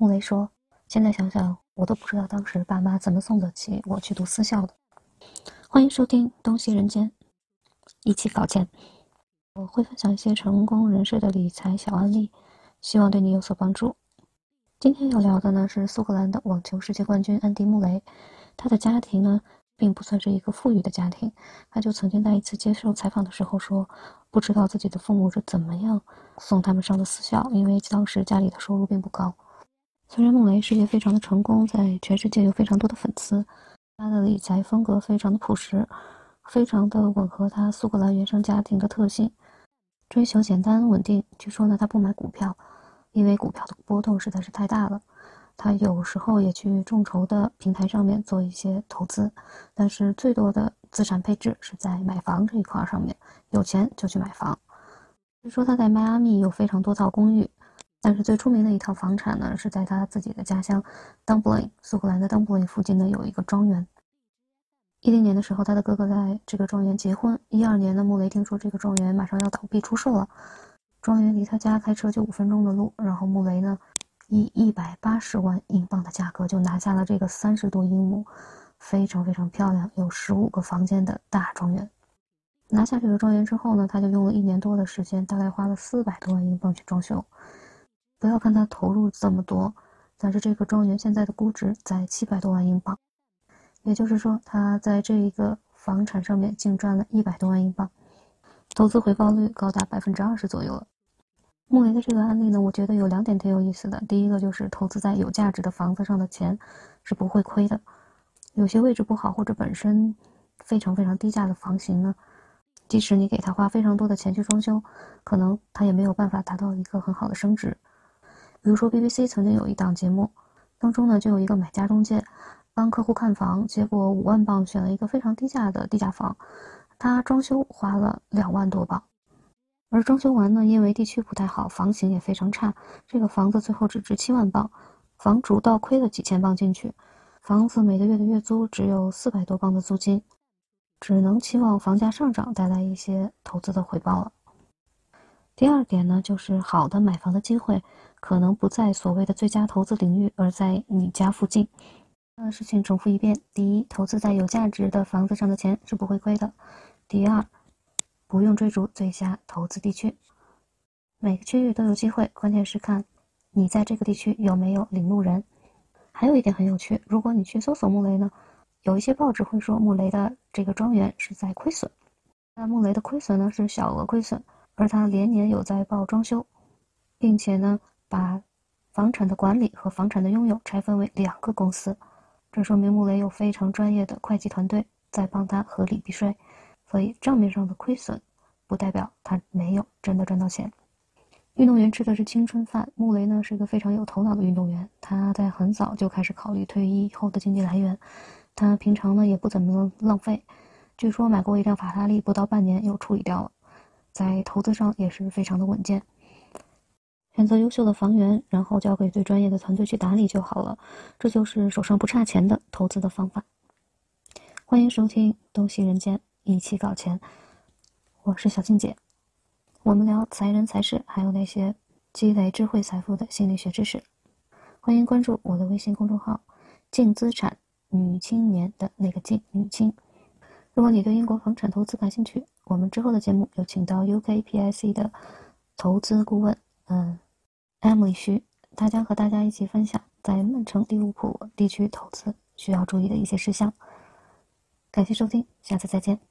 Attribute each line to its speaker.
Speaker 1: 穆雷说：“现在想想，我都不知道当时爸妈怎么送得起我去读私校的。”欢迎收听《东西人间》，一起搞钱。我会分享一些成功人士的理财小案例，希望对你有所帮助。今天要聊的呢是苏格兰的网球世界冠军安迪·穆雷，他的家庭呢并不算是一个富裕的家庭，他就曾经在一次接受采访的时候说，不知道自己的父母是怎么样送他们上的私校，因为当时家里的收入并不高。虽然穆雷事业非常的成功，在全世界有非常多的粉丝，他的理财风格非常的朴实，非常的吻合他苏格兰原生家庭的特性，追求简单稳定。据说呢，他不买股票，因为股票的波动实在是太大了。他有时候也去众筹的平台上面做一些投资，但是最多的资产配置是在买房这一块上面，有钱就去买房。据说他在迈阿密有非常多套公寓。但是最出名的一套房产呢，是在他自己的家乡 Dublin，苏格兰的 Dublin 附近呢有一个庄园。一零年的时候，他的哥哥在这个庄园结婚。一二年呢，穆雷听说这个庄园马上要倒闭出售了，庄园离他家开车就五分钟的路。然后穆雷呢，以一百八十万英镑的价格就拿下了这个三十多英亩、非常非常漂亮、有十五个房间的大庄园。拿下这个庄园之后呢，他就用了一年多的时间，大概花了四百多万英镑去装修。不要看他投入这么多，但是这个庄园现在的估值在七百多万英镑，也就是说他在这一个房产上面净赚了一百多万英镑，投资回报率高达百分之二十左右了。穆雷的这个案例呢，我觉得有两点挺有意思的。第一个就是投资在有价值的房子上的钱是不会亏的，有些位置不好或者本身非常非常低价的房型呢，即使你给他花非常多的钱去装修，可能他也没有办法达到一个很好的升值。比如说，BBC 曾经有一档节目，当中呢就有一个买家中介，帮客户看房，结果五万镑选了一个非常低价的低价房，他装修花了两万多镑，而装修完呢，因为地区不太好，房型也非常差，这个房子最后只值七万镑，房主倒亏了几千镑进去，房子每个月的月租只有四百多镑的租金，只能期望房价上涨带来一些投资的回报了。第二点呢，就是好的买房的机会。可能不在所谓的最佳投资领域，而在你家附近。那事情重复一遍：第一，投资在有价值的房子上的钱是不会亏的；第二，不用追逐最佳投资地区，每个区域都有机会，关键是看你在这个地区有没有领路人。还有一点很有趣，如果你去搜索穆雷呢，有一些报纸会说穆雷的这个庄园是在亏损，那穆雷的亏损呢是小额亏损，而他连年有在报装修，并且呢。把房产的管理和房产的拥有拆分为两个公司，这说明穆雷有非常专业的会计团队在帮他合理避税，所以账面上的亏损不代表他没有真的赚到钱。运动员吃的是青春饭，穆雷呢是一个非常有头脑的运动员，他在很早就开始考虑退役以后的经济来源，他平常呢也不怎么浪费，据说买过一辆法拉利不到半年又处理掉了，在投资上也是非常的稳健。选择优秀的房源，然后交给最专业的团队去打理就好了。这就是手上不差钱的投资的方法。欢迎收听《东西人间》，一起搞钱。我是小静姐，我们聊财人财事，还有那些积累智慧财富的心理学知识。欢迎关注我的微信公众号“净资产女青年”的那个“净女青”。如果你对英国房产投资感兴趣，我们之后的节目有请到 UKPIC 的投资顾问。嗯，Emily 徐，他将和大家一起分享在曼城、利物浦地区投资需要注意的一些事项。感谢收听，下次再见。